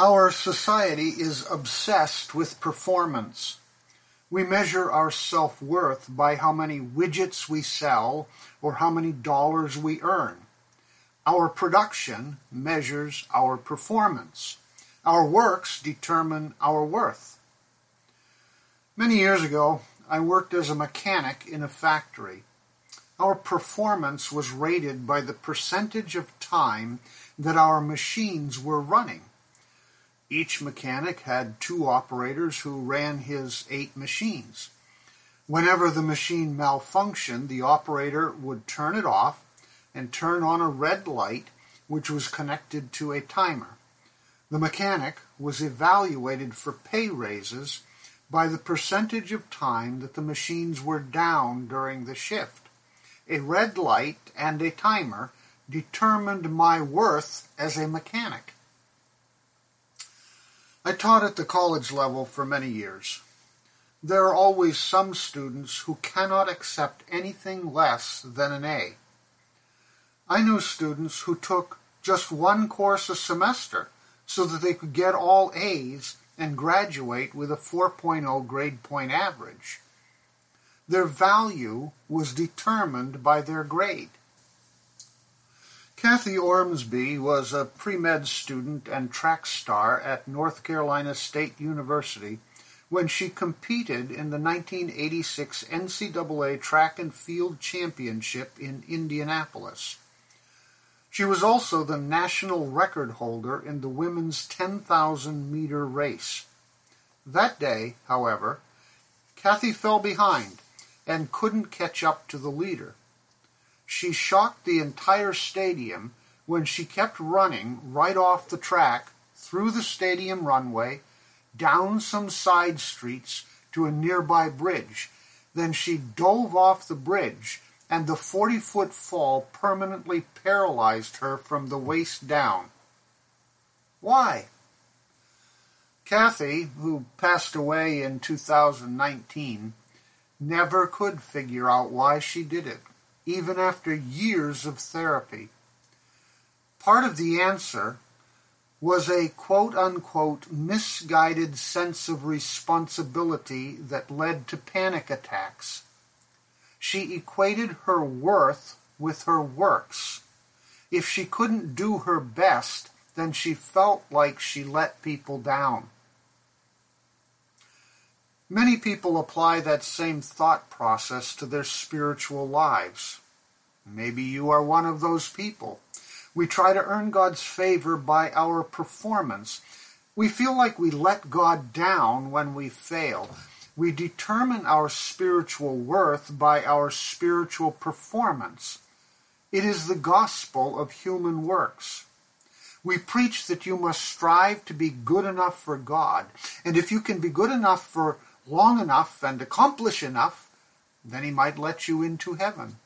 Our society is obsessed with performance. We measure our self-worth by how many widgets we sell or how many dollars we earn. Our production measures our performance. Our works determine our worth. Many years ago, I worked as a mechanic in a factory. Our performance was rated by the percentage of time that our machines were running. Each mechanic had two operators who ran his eight machines. Whenever the machine malfunctioned, the operator would turn it off and turn on a red light which was connected to a timer. The mechanic was evaluated for pay raises by the percentage of time that the machines were down during the shift a red light, and a timer determined my worth as a mechanic. I taught at the college level for many years. There are always some students who cannot accept anything less than an A. I knew students who took just one course a semester so that they could get all A's and graduate with a 4.0 grade point average. Their value was determined by their grade. Kathy Ormsby was a pre-med student and track star at North Carolina State University when she competed in the 1986 NCAA Track and Field Championship in Indianapolis. She was also the national record holder in the women's 10,000 meter race. That day, however, Kathy fell behind and couldn't catch up to the leader. She shocked the entire stadium when she kept running right off the track through the stadium runway, down some side streets to a nearby bridge. Then she dove off the bridge, and the 40 foot fall permanently paralyzed her from the waist down. Why? Kathy, who passed away in 2019, never could figure out why she did it, even after years of therapy. Part of the answer was a quote unquote misguided sense of responsibility that led to panic attacks. She equated her worth with her works. If she couldn't do her best, then she felt like she let people down. Many people apply that same thought process to their spiritual lives. Maybe you are one of those people. We try to earn God's favor by our performance. We feel like we let God down when we fail. We determine our spiritual worth by our spiritual performance. It is the gospel of human works. We preach that you must strive to be good enough for God. And if you can be good enough for long enough and accomplish enough, then he might let you into heaven.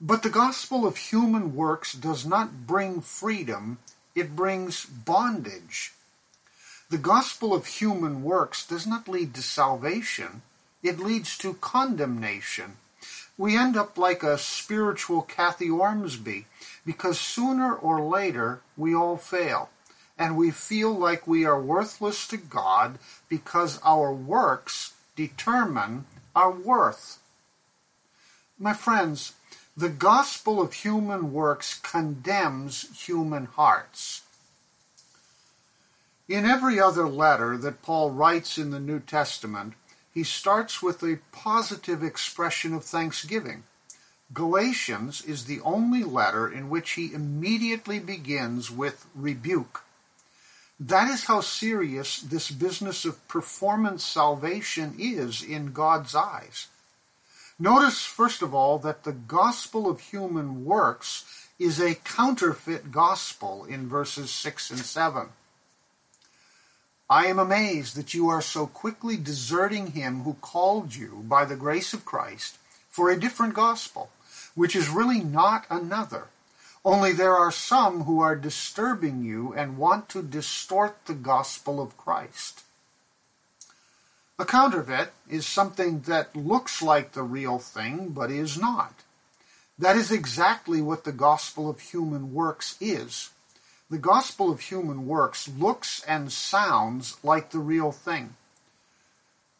But the gospel of human works does not bring freedom, it brings bondage. The gospel of human works does not lead to salvation, it leads to condemnation. We end up like a spiritual Kathy Ormsby because sooner or later we all fail and we feel like we are worthless to God because our works determine our worth. My friends, the gospel of human works condemns human hearts. In every other letter that Paul writes in the New Testament, he starts with a positive expression of thanksgiving. Galatians is the only letter in which he immediately begins with rebuke. That is how serious this business of performance salvation is in God's eyes. Notice, first of all, that the gospel of human works is a counterfeit gospel in verses 6 and 7. I am amazed that you are so quickly deserting him who called you by the grace of Christ for a different gospel, which is really not another only there are some who are disturbing you and want to distort the gospel of Christ. A counterfeit is something that looks like the real thing but is not. That is exactly what the gospel of human works is. The gospel of human works looks and sounds like the real thing.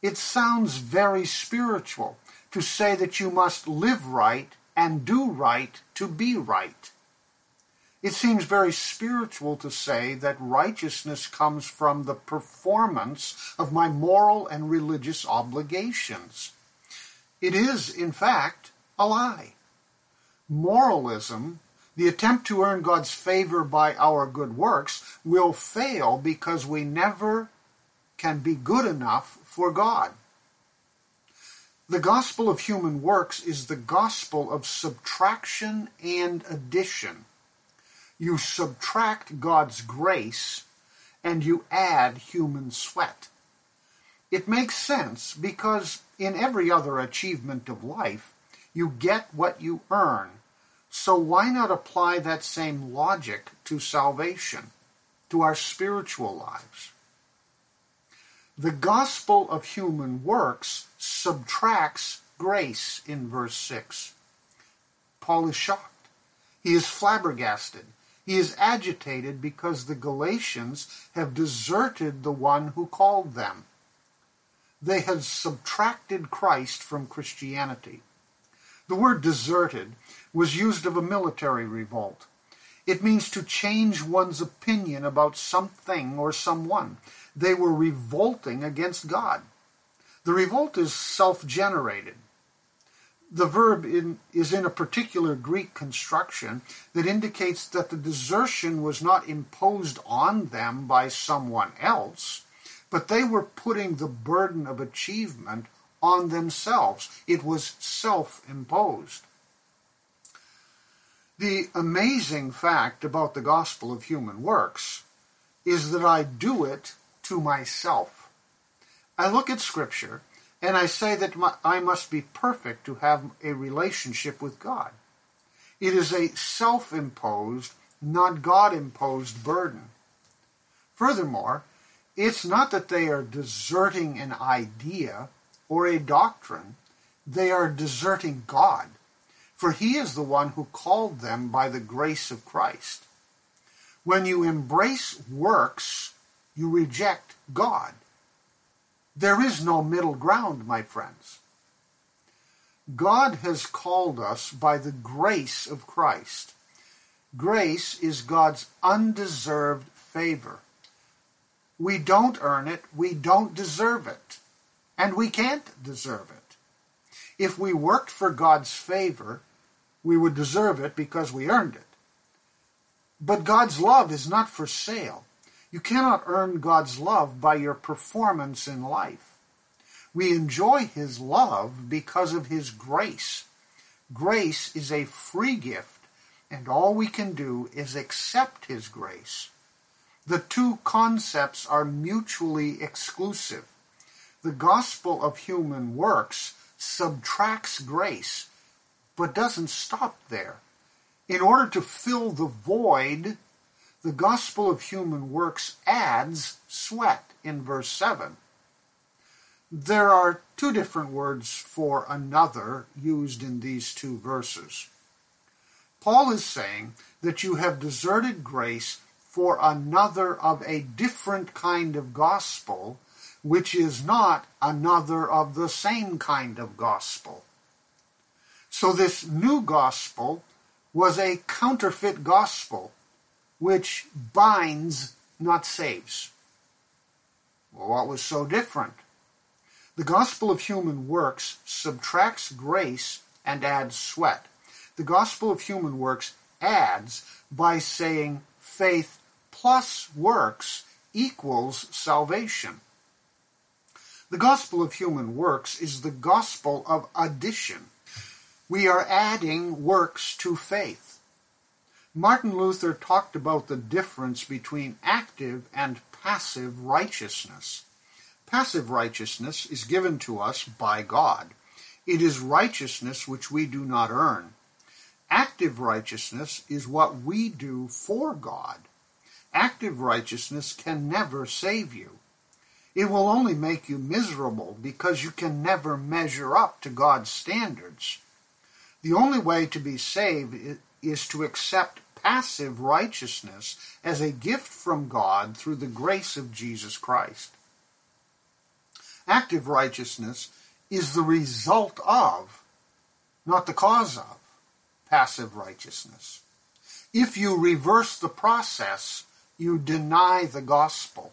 It sounds very spiritual to say that you must live right and do right to be right. It seems very spiritual to say that righteousness comes from the performance of my moral and religious obligations. It is, in fact, a lie. Moralism the attempt to earn God's favor by our good works will fail because we never can be good enough for God. The gospel of human works is the gospel of subtraction and addition. You subtract God's grace and you add human sweat. It makes sense because in every other achievement of life, you get what you earn so why not apply that same logic to salvation, to our spiritual lives? The gospel of human works subtracts grace in verse 6. Paul is shocked. He is flabbergasted. He is agitated because the Galatians have deserted the one who called them. They have subtracted Christ from Christianity. The word deserted was used of a military revolt. It means to change one's opinion about something or someone. They were revolting against God. The revolt is self generated. The verb in, is in a particular Greek construction that indicates that the desertion was not imposed on them by someone else, but they were putting the burden of achievement on themselves. It was self imposed. The amazing fact about the gospel of human works is that I do it to myself. I look at Scripture and I say that I must be perfect to have a relationship with God. It is a self imposed, not God imposed burden. Furthermore, it's not that they are deserting an idea or a doctrine, they are deserting God for he is the one who called them by the grace of Christ. When you embrace works, you reject God. There is no middle ground, my friends. God has called us by the grace of Christ. Grace is God's undeserved favor. We don't earn it, we don't deserve it, and we can't deserve it. If we worked for God's favor, we would deserve it because we earned it. But God's love is not for sale. You cannot earn God's love by your performance in life. We enjoy His love because of His grace. Grace is a free gift, and all we can do is accept His grace. The two concepts are mutually exclusive. The gospel of human works subtracts grace but doesn't stop there. In order to fill the void, the gospel of human works adds sweat in verse 7. There are two different words for another used in these two verses. Paul is saying that you have deserted grace for another of a different kind of gospel, which is not another of the same kind of gospel. So this new gospel was a counterfeit gospel which binds, not saves. Well, what was so different? The gospel of human works subtracts grace and adds sweat. The gospel of human works adds by saying faith plus works equals salvation. The gospel of human works is the gospel of addition we are adding works to faith. Martin Luther talked about the difference between active and passive righteousness. Passive righteousness is given to us by God. It is righteousness which we do not earn. Active righteousness is what we do for God. Active righteousness can never save you. It will only make you miserable because you can never measure up to God's standards. The only way to be saved is to accept passive righteousness as a gift from God through the grace of Jesus Christ. Active righteousness is the result of, not the cause of, passive righteousness. If you reverse the process, you deny the gospel.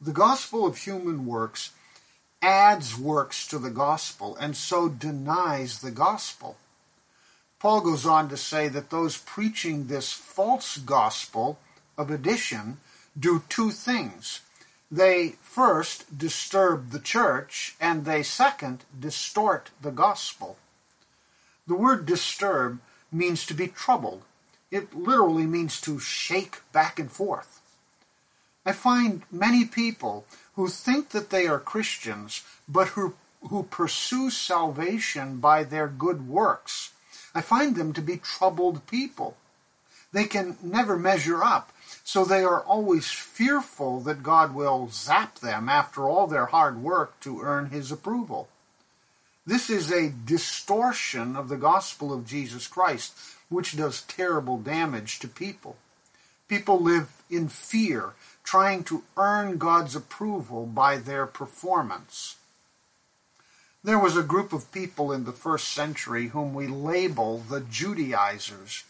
The gospel of human works adds works to the gospel and so denies the gospel. Paul goes on to say that those preaching this false gospel of addition do two things. They first disturb the church, and they second distort the gospel. The word disturb means to be troubled. It literally means to shake back and forth. I find many people who think that they are Christians, but who, who pursue salvation by their good works. I find them to be troubled people. They can never measure up, so they are always fearful that God will zap them after all their hard work to earn his approval. This is a distortion of the gospel of Jesus Christ, which does terrible damage to people. People live in fear, trying to earn God's approval by their performance. There was a group of people in the first century whom we label the Judaizers.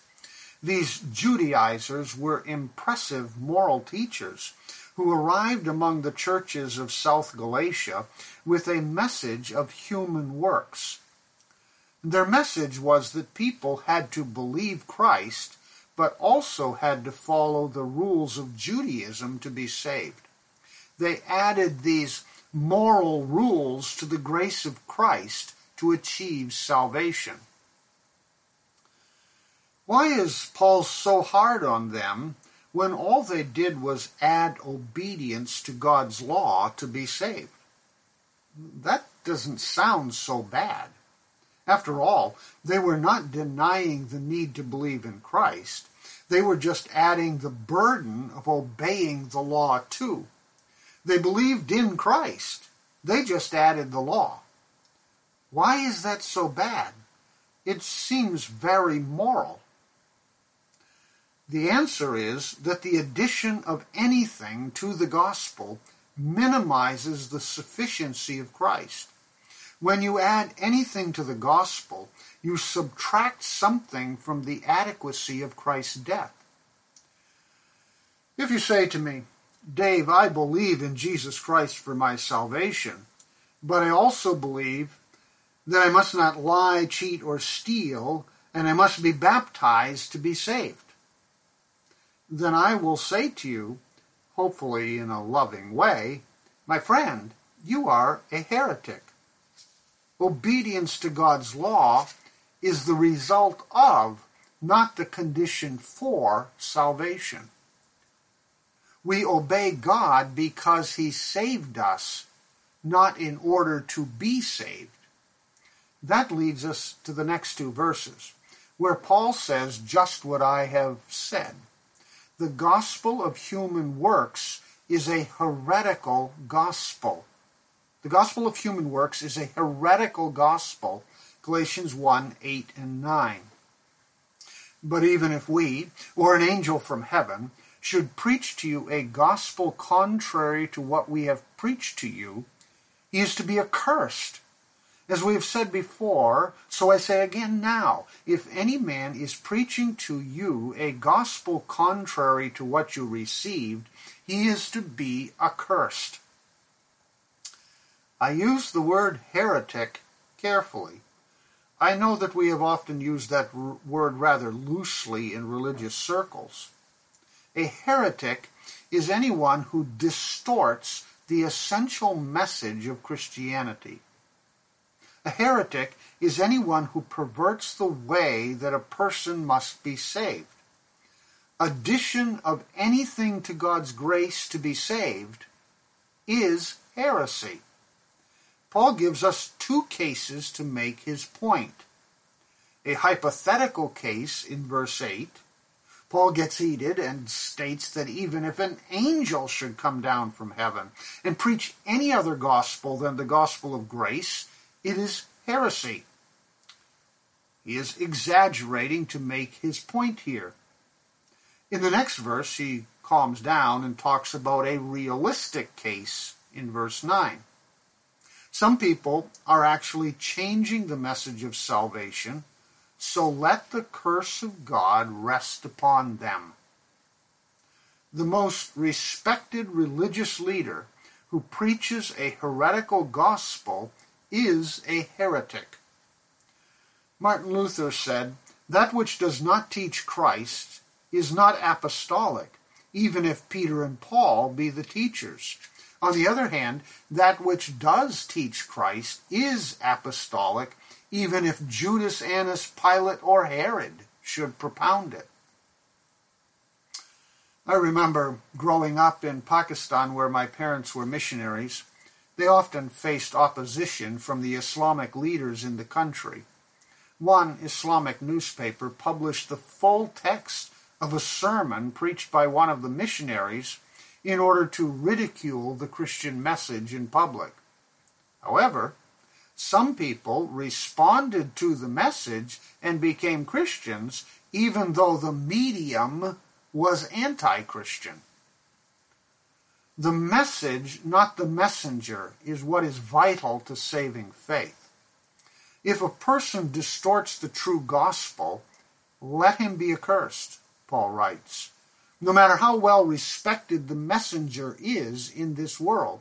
These Judaizers were impressive moral teachers who arrived among the churches of South Galatia with a message of human works. Their message was that people had to believe Christ, but also had to follow the rules of Judaism to be saved. They added these moral rules to the grace of Christ to achieve salvation. Why is Paul so hard on them when all they did was add obedience to God's law to be saved? That doesn't sound so bad. After all, they were not denying the need to believe in Christ. They were just adding the burden of obeying the law too. They believed in Christ. They just added the law. Why is that so bad? It seems very moral. The answer is that the addition of anything to the gospel minimizes the sufficiency of Christ. When you add anything to the gospel, you subtract something from the adequacy of Christ's death. If you say to me, Dave, I believe in Jesus Christ for my salvation, but I also believe that I must not lie, cheat, or steal, and I must be baptized to be saved. Then I will say to you, hopefully in a loving way, my friend, you are a heretic. Obedience to God's law is the result of, not the condition for, salvation. We obey God because He saved us, not in order to be saved. That leads us to the next two verses, where Paul says just what I have said. The gospel of human works is a heretical gospel. The gospel of human works is a heretical gospel, Galatians 1 8 and 9. But even if we, or an angel from heaven, should preach to you a gospel contrary to what we have preached to you, he is to be accursed. As we have said before, so I say again now, if any man is preaching to you a gospel contrary to what you received, he is to be accursed. I use the word heretic carefully. I know that we have often used that word rather loosely in religious circles. A heretic is anyone who distorts the essential message of Christianity. A heretic is anyone who perverts the way that a person must be saved. Addition of anything to God's grace to be saved is heresy. Paul gives us two cases to make his point. A hypothetical case in verse 8 Paul gets heated and states that even if an angel should come down from heaven and preach any other gospel than the gospel of grace, it is heresy. He is exaggerating to make his point here. In the next verse, he calms down and talks about a realistic case in verse 9. Some people are actually changing the message of salvation, so let the curse of God rest upon them. The most respected religious leader who preaches a heretical gospel is a heretic. Martin Luther said, That which does not teach Christ is not apostolic, even if Peter and Paul be the teachers. On the other hand, that which does teach Christ is apostolic, even if Judas, Annas, Pilate, or Herod should propound it. I remember growing up in Pakistan where my parents were missionaries. They often faced opposition from the Islamic leaders in the country. One Islamic newspaper published the full text of a sermon preached by one of the missionaries in order to ridicule the Christian message in public. However, some people responded to the message and became Christians even though the medium was anti Christian. The message, not the messenger, is what is vital to saving faith. If a person distorts the true gospel, let him be accursed, Paul writes no matter how well respected the messenger is in this world.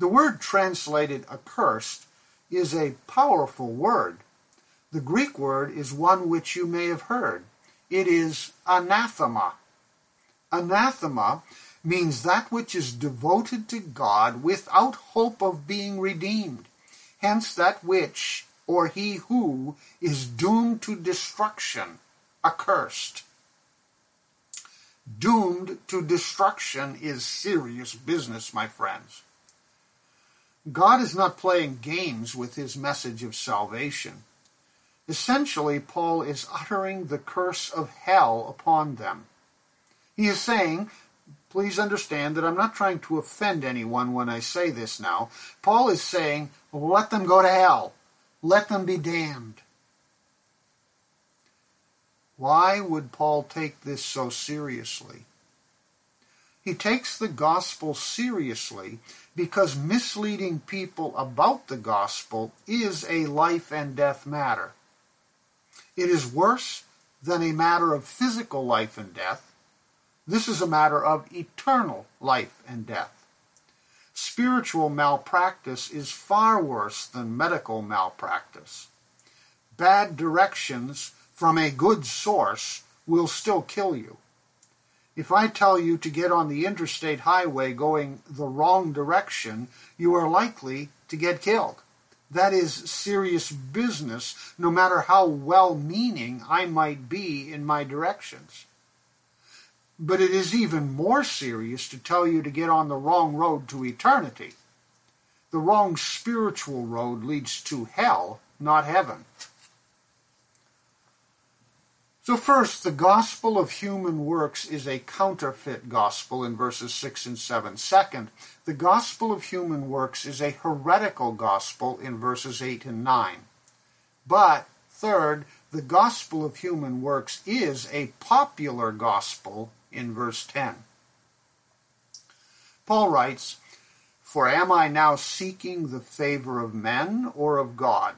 The word translated accursed is a powerful word. The Greek word is one which you may have heard. It is anathema. Anathema means that which is devoted to God without hope of being redeemed. Hence, that which, or he who, is doomed to destruction, accursed doomed to destruction is serious business, my friends. God is not playing games with his message of salvation. Essentially, Paul is uttering the curse of hell upon them. He is saying, please understand that I'm not trying to offend anyone when I say this now. Paul is saying, let them go to hell. Let them be damned. Why would Paul take this so seriously? He takes the gospel seriously because misleading people about the gospel is a life and death matter. It is worse than a matter of physical life and death. This is a matter of eternal life and death. Spiritual malpractice is far worse than medical malpractice. Bad directions from a good source will still kill you. If I tell you to get on the interstate highway going the wrong direction, you are likely to get killed. That is serious business, no matter how well meaning I might be in my directions. But it is even more serious to tell you to get on the wrong road to eternity. The wrong spiritual road leads to hell, not heaven. So, first, the gospel of human works is a counterfeit gospel in verses 6 and 7. Second, the gospel of human works is a heretical gospel in verses 8 and 9. But, third, the gospel of human works is a popular gospel in verse 10. Paul writes, For am I now seeking the favor of men or of God?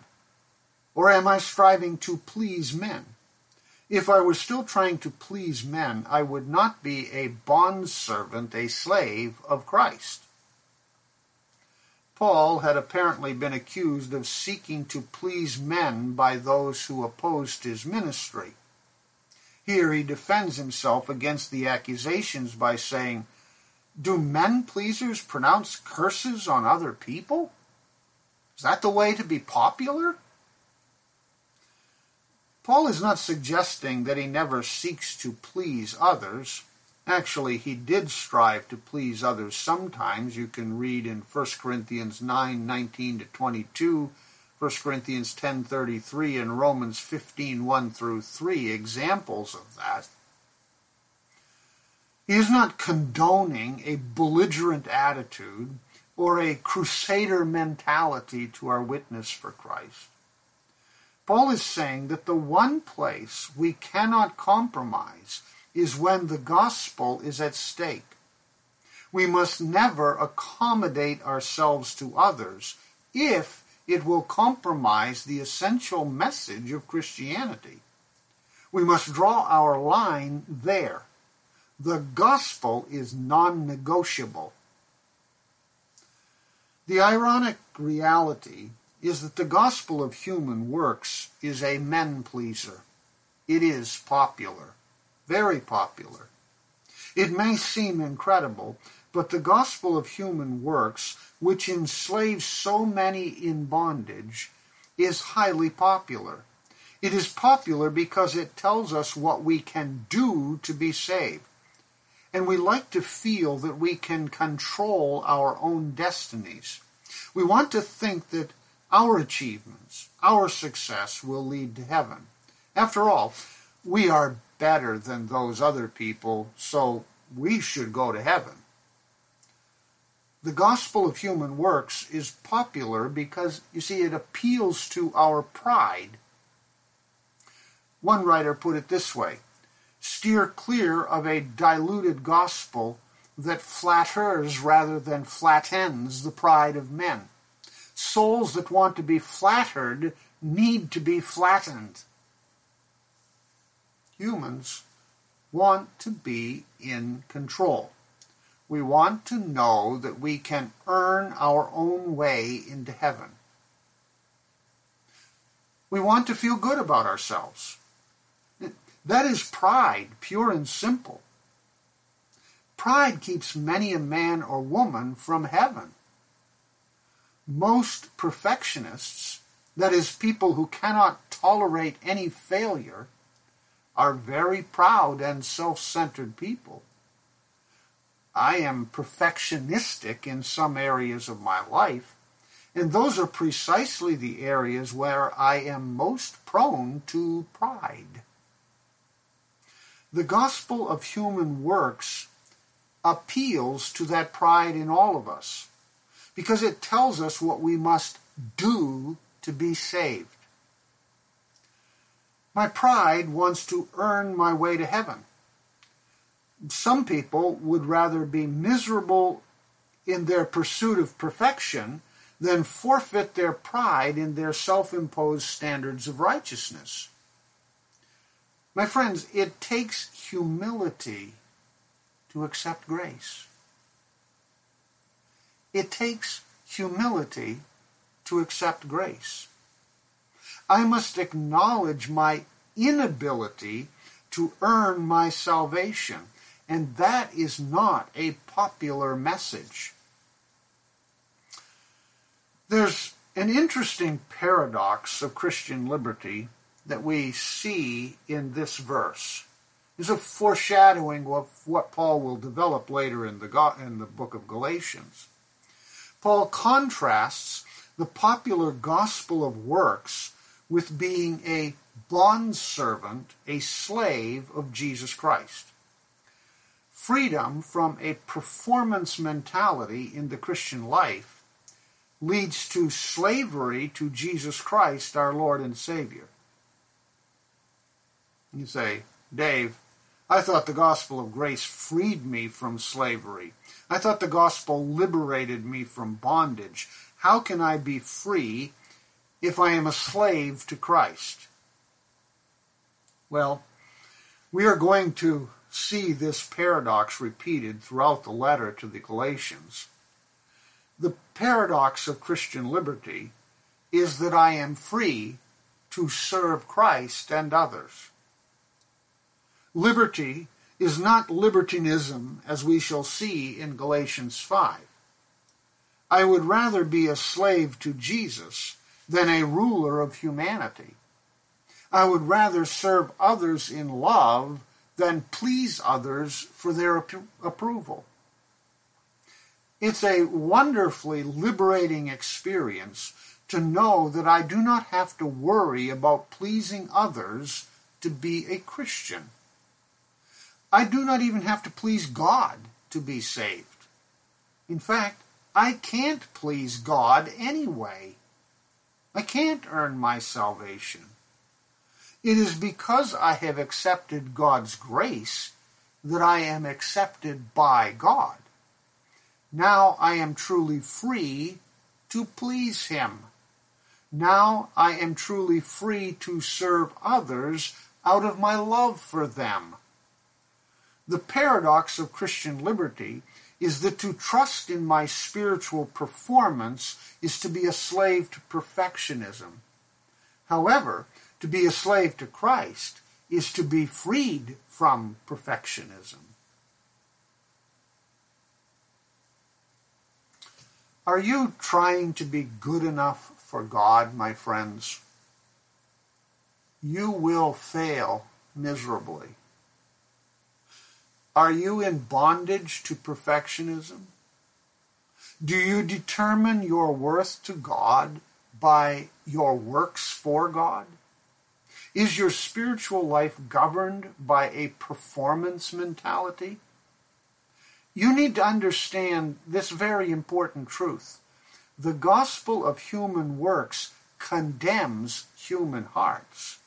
Or am I striving to please men? If I were still trying to please men, I would not be a bondservant, a slave of Christ. Paul had apparently been accused of seeking to please men by those who opposed his ministry. Here he defends himself against the accusations by saying, Do men pleasers pronounce curses on other people? Is that the way to be popular? Paul is not suggesting that he never seeks to please others. Actually, he did strive to please others sometimes. You can read in 1 Corinthians 9 19 to 22, 1 Corinthians 10 33, and Romans 15 1 through 3 examples of that. He is not condoning a belligerent attitude or a crusader mentality to our witness for Christ. Paul is saying that the one place we cannot compromise is when the gospel is at stake. We must never accommodate ourselves to others if it will compromise the essential message of Christianity. We must draw our line there. The gospel is non negotiable. The ironic reality is that the gospel of human works is a men pleaser. It is popular, very popular. It may seem incredible, but the gospel of human works, which enslaves so many in bondage, is highly popular. It is popular because it tells us what we can do to be saved. And we like to feel that we can control our own destinies. We want to think that our achievements, our success will lead to heaven. After all, we are better than those other people, so we should go to heaven. The gospel of human works is popular because, you see, it appeals to our pride. One writer put it this way steer clear of a diluted gospel that flatters rather than flattens the pride of men. Souls that want to be flattered need to be flattened. Humans want to be in control. We want to know that we can earn our own way into heaven. We want to feel good about ourselves. That is pride, pure and simple. Pride keeps many a man or woman from heaven. Most perfectionists, that is, people who cannot tolerate any failure, are very proud and self centered people. I am perfectionistic in some areas of my life, and those are precisely the areas where I am most prone to pride. The gospel of human works appeals to that pride in all of us because it tells us what we must do to be saved. My pride wants to earn my way to heaven some people would rather be miserable in their pursuit of perfection than forfeit their pride in their self imposed standards of righteousness. My friends, it takes humility to accept grace. It takes humility to accept grace. I must acknowledge my inability to earn my salvation and that is not a popular message. There's an interesting paradox of Christian liberty that we see in this verse. It's a foreshadowing of what Paul will develop later in the, in the book of Galatians. Paul contrasts the popular gospel of works with being a bondservant, a slave of Jesus Christ freedom from a performance mentality in the Christian life leads to slavery to Jesus Christ, our Lord and Savior. You say, Dave, I thought the gospel of grace freed me from slavery. I thought the gospel liberated me from bondage. How can I be free if I am a slave to Christ? Well, we are going to see this paradox repeated throughout the letter to the Galatians. The paradox of Christian liberty is that I am free to serve Christ and others. Liberty is not libertinism as we shall see in Galatians 5. I would rather be a slave to Jesus than a ruler of humanity. I would rather serve others in love than please others for their approval. It's a wonderfully liberating experience to know that I do not have to worry about pleasing others to be a Christian. I do not even have to please God to be saved. In fact, I can't please God anyway. I can't earn my salvation. It is because I have accepted God's grace that I am accepted by God. Now I am truly free to please Him. Now I am truly free to serve others out of my love for them. The paradox of Christian liberty is that to trust in my spiritual performance is to be a slave to perfectionism. However, to be a slave to Christ is to be freed from perfectionism. Are you trying to be good enough for God, my friends? You will fail miserably. Are you in bondage to perfectionism? Do you determine your worth to God by your works for God? Is your spiritual life governed by a performance mentality? You need to understand this very important truth. The gospel of human works condemns human hearts.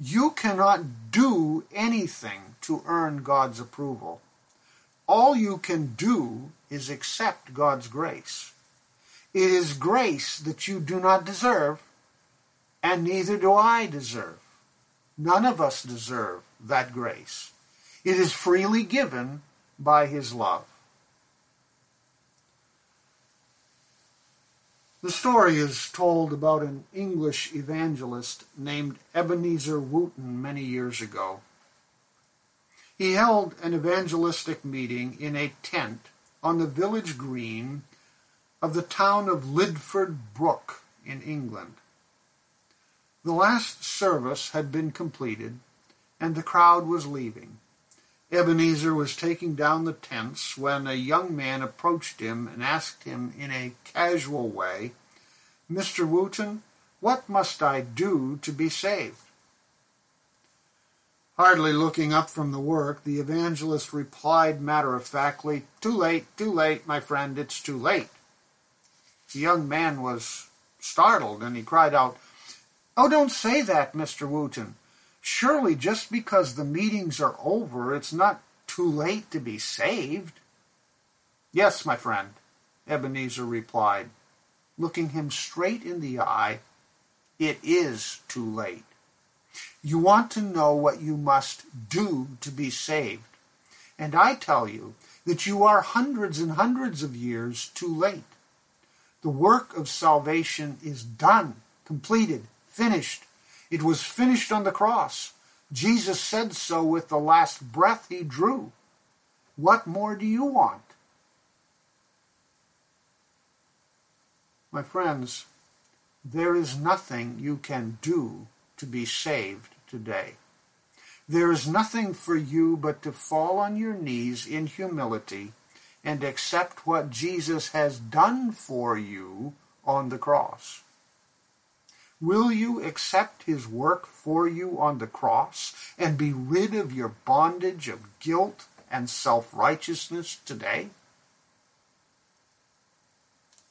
You cannot do anything to earn God's approval. All you can do is accept God's grace. It is grace that you do not deserve, and neither do I deserve. None of us deserve that grace. It is freely given by his love. The story is told about an English evangelist named Ebenezer Wooten many years ago. He held an evangelistic meeting in a tent on the village green of the town of Lidford Brook in England. The last service had been completed, and the crowd was leaving. Ebenezer was taking down the tents when a young man approached him and asked him in a casual way, Mr. Wooten, what must I do to be saved? Hardly looking up from the work, the evangelist replied matter of factly, Too late, too late, my friend, it's too late. The young man was startled and he cried out, Oh, don't say that, Mr. Wooten. Surely just because the meetings are over, it's not too late to be saved. Yes, my friend, Ebenezer replied, looking him straight in the eye. It is too late. You want to know what you must do to be saved. And I tell you that you are hundreds and hundreds of years too late. The work of salvation is done, completed, finished. It was finished on the cross. Jesus said so with the last breath he drew. What more do you want? My friends, there is nothing you can do to be saved today. There is nothing for you but to fall on your knees in humility and accept what Jesus has done for you on the cross. Will you accept his work for you on the cross and be rid of your bondage of guilt and self-righteousness today?